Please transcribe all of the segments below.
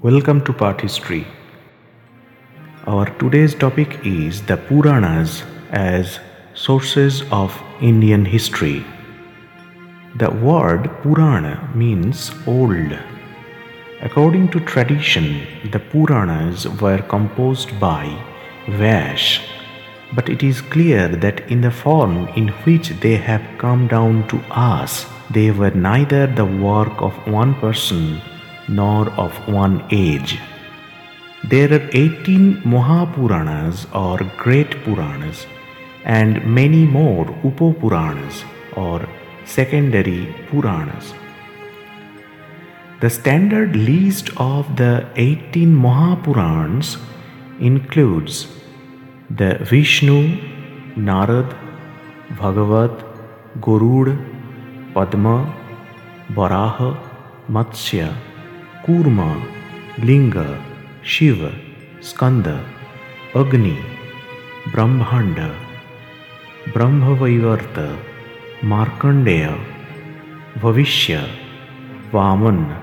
Welcome to PAATH History. Our today's topic is the Puranas as sources of Indian history. The word Purana means old. According to tradition, the Puranas were composed by Vyash, but it is clear that in the form in which they have come down to us, they were neither the work of one person nor of one age. There are 18 Mahapuranas or Great Puranas and many more Upapuranas or secondary Puranas. The standard list of the 18 Mahapurans includes the Vishnu, Narad, Bhagavat, Garud, Padma, Varaha, Matsya, Linga, Shiva, Skanda, Agni, Brahmanda, Brahmavaivarta, Markandeya, Bhavishya, Vaman,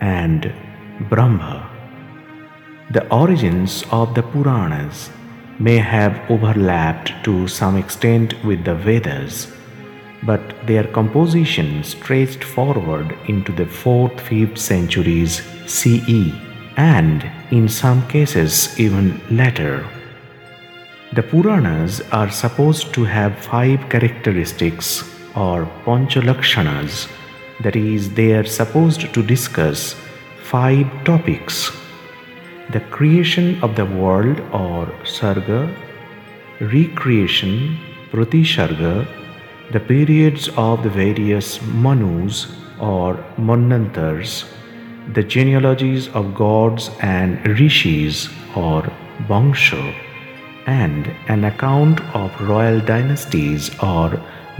and Brahma. The origins of the Puranas may have overlapped to some extent with the Vedas but their composition stretched forward into the 4th 5th centuries CE and in some cases even later. The Puranas are supposed to have five characteristics or Panchalakshanas, that is, they are supposed to discuss five topics the creation of the world or Sarga, recreation, Pratisarga, the periods of the various Manus or Manvantars, the genealogies of gods and rishis or Vangsha, and an account of royal dynasties or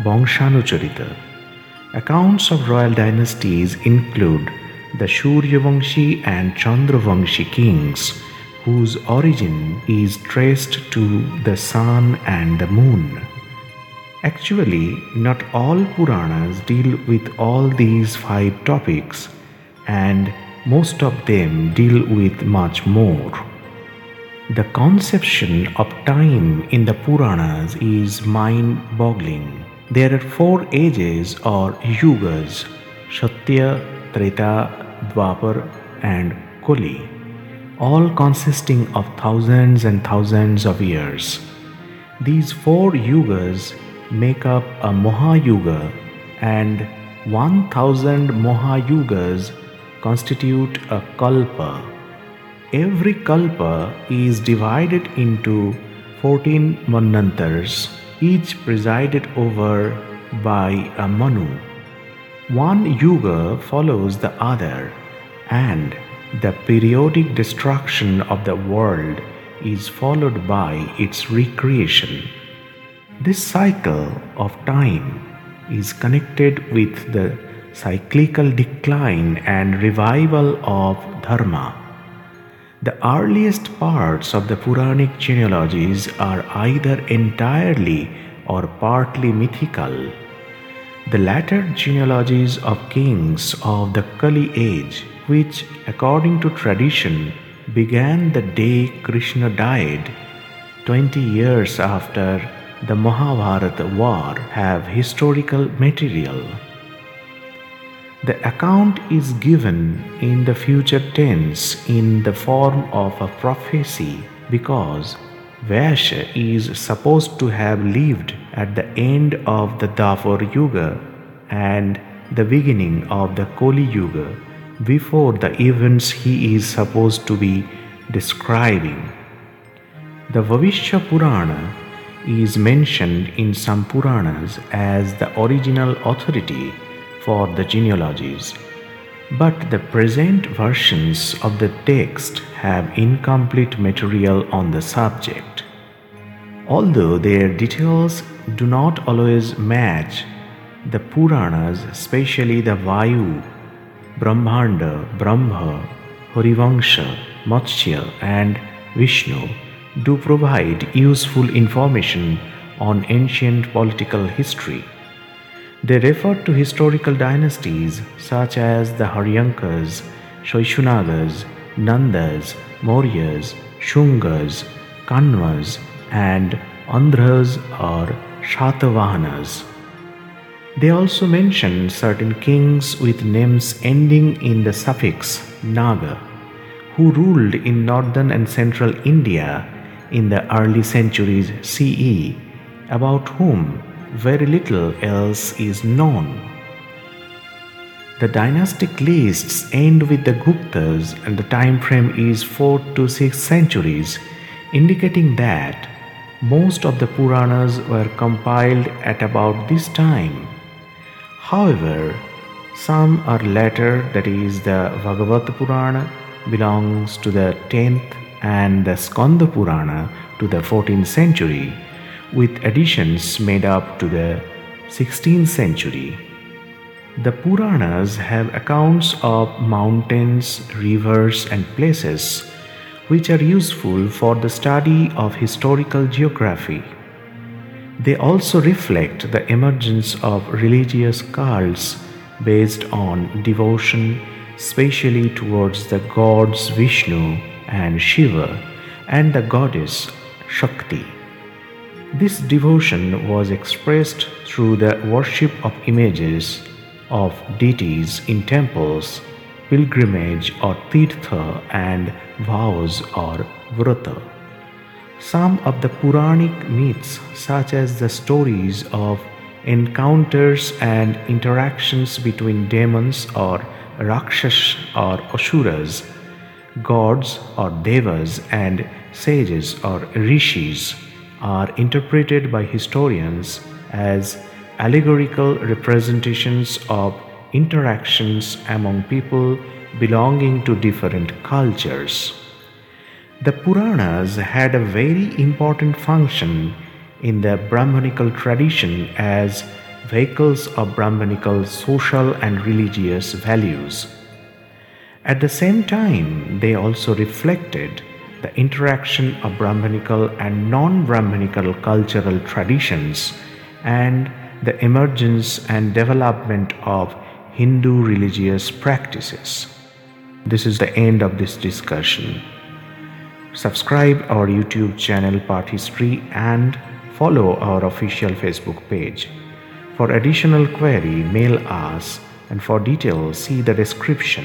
Vangshanucharita. Accounts of royal dynasties include the Suryavamshi and Chandravamshi kings, whose origin is traced to the sun and the moon. Actually, not all Puranas deal with all these five topics, and most of them deal with much more. The conception of time in the Puranas is mind boggling. There are four ages or yugas Satya, Treta, Dwapar, and Kali, all consisting of thousands and thousands of years. These four yugas make up a Mahayuga and 1000 Mahayugas constitute a Kalpa. Every Kalpa is divided into 14 Manvantars, each presided over by a Manu. One Yuga follows the other, and the periodic destruction of the world is followed by its recreation. This cycle of time is connected with the cyclical decline and revival of Dharma. The earliest parts of the Puranic genealogies are either entirely or partly mythical. The latter genealogies of kings of the Kali age, which according to tradition began the day Krishna died, 20 years after the Mahabharata war have historical material. The account is given in the future tense in the form of a prophecy because Vyasa is supposed to have lived at the end of the Dwapar Yuga and the beginning of the Kali Yuga before the events he is supposed to be describing. The Bhavishya Purana is mentioned in some Puranas as the original authority for the genealogies, but the present versions of the text have incomplete material on the subject. Although their details do not always match, the Puranas, especially the Vayu, Brahmanda, Brahma, Harivangsha, Matsya, and Vishnu, do provide useful information on ancient political history. They refer to historical dynasties such as the Haryankas, Shaishunagas, Nandas, Mauryas, Shungas, Kanvas, and Andhras or Shatavahanas. They also mention certain kings with names ending in the suffix Naga, who ruled in northern and central India in the early centuries CE, about whom very little else is known. The dynastic lists end with the Guptas and the time frame is 4 to 6 centuries, indicating that most of the Puranas were compiled at about this time. However, some are later, that is, the Bhagavat Purana belongs to the 10th and the Skanda Purana to the 14th century, with additions made up to the 16th century. The Puranas have accounts of mountains, rivers, and places which are useful for the study of historical geography. They also reflect the emergence of religious cults based on devotion, especially towards the gods Vishnu and Shiva and the goddess Shakti. This devotion was expressed through the worship of images of deities in temples, pilgrimage or tirtha, and vows or vrata. Some of the Puranic myths, such as the stories of encounters and interactions between demons or Rakshas or Asuras, gods or devas, and sages or rishis, are interpreted by historians as allegorical representations of interactions among people belonging to different cultures. The Puranas had a very important function in the Brahmanical tradition as vehicles of Brahmanical social and religious values. At the same time, they also reflected the interaction of Brahmanical and non Brahmanical cultural traditions and the emergence and development of Hindu religious practices. This is the end of this discussion. Subscribe our YouTube channel PAATH History and follow our official Facebook page. For additional query, mail us and for details see the description.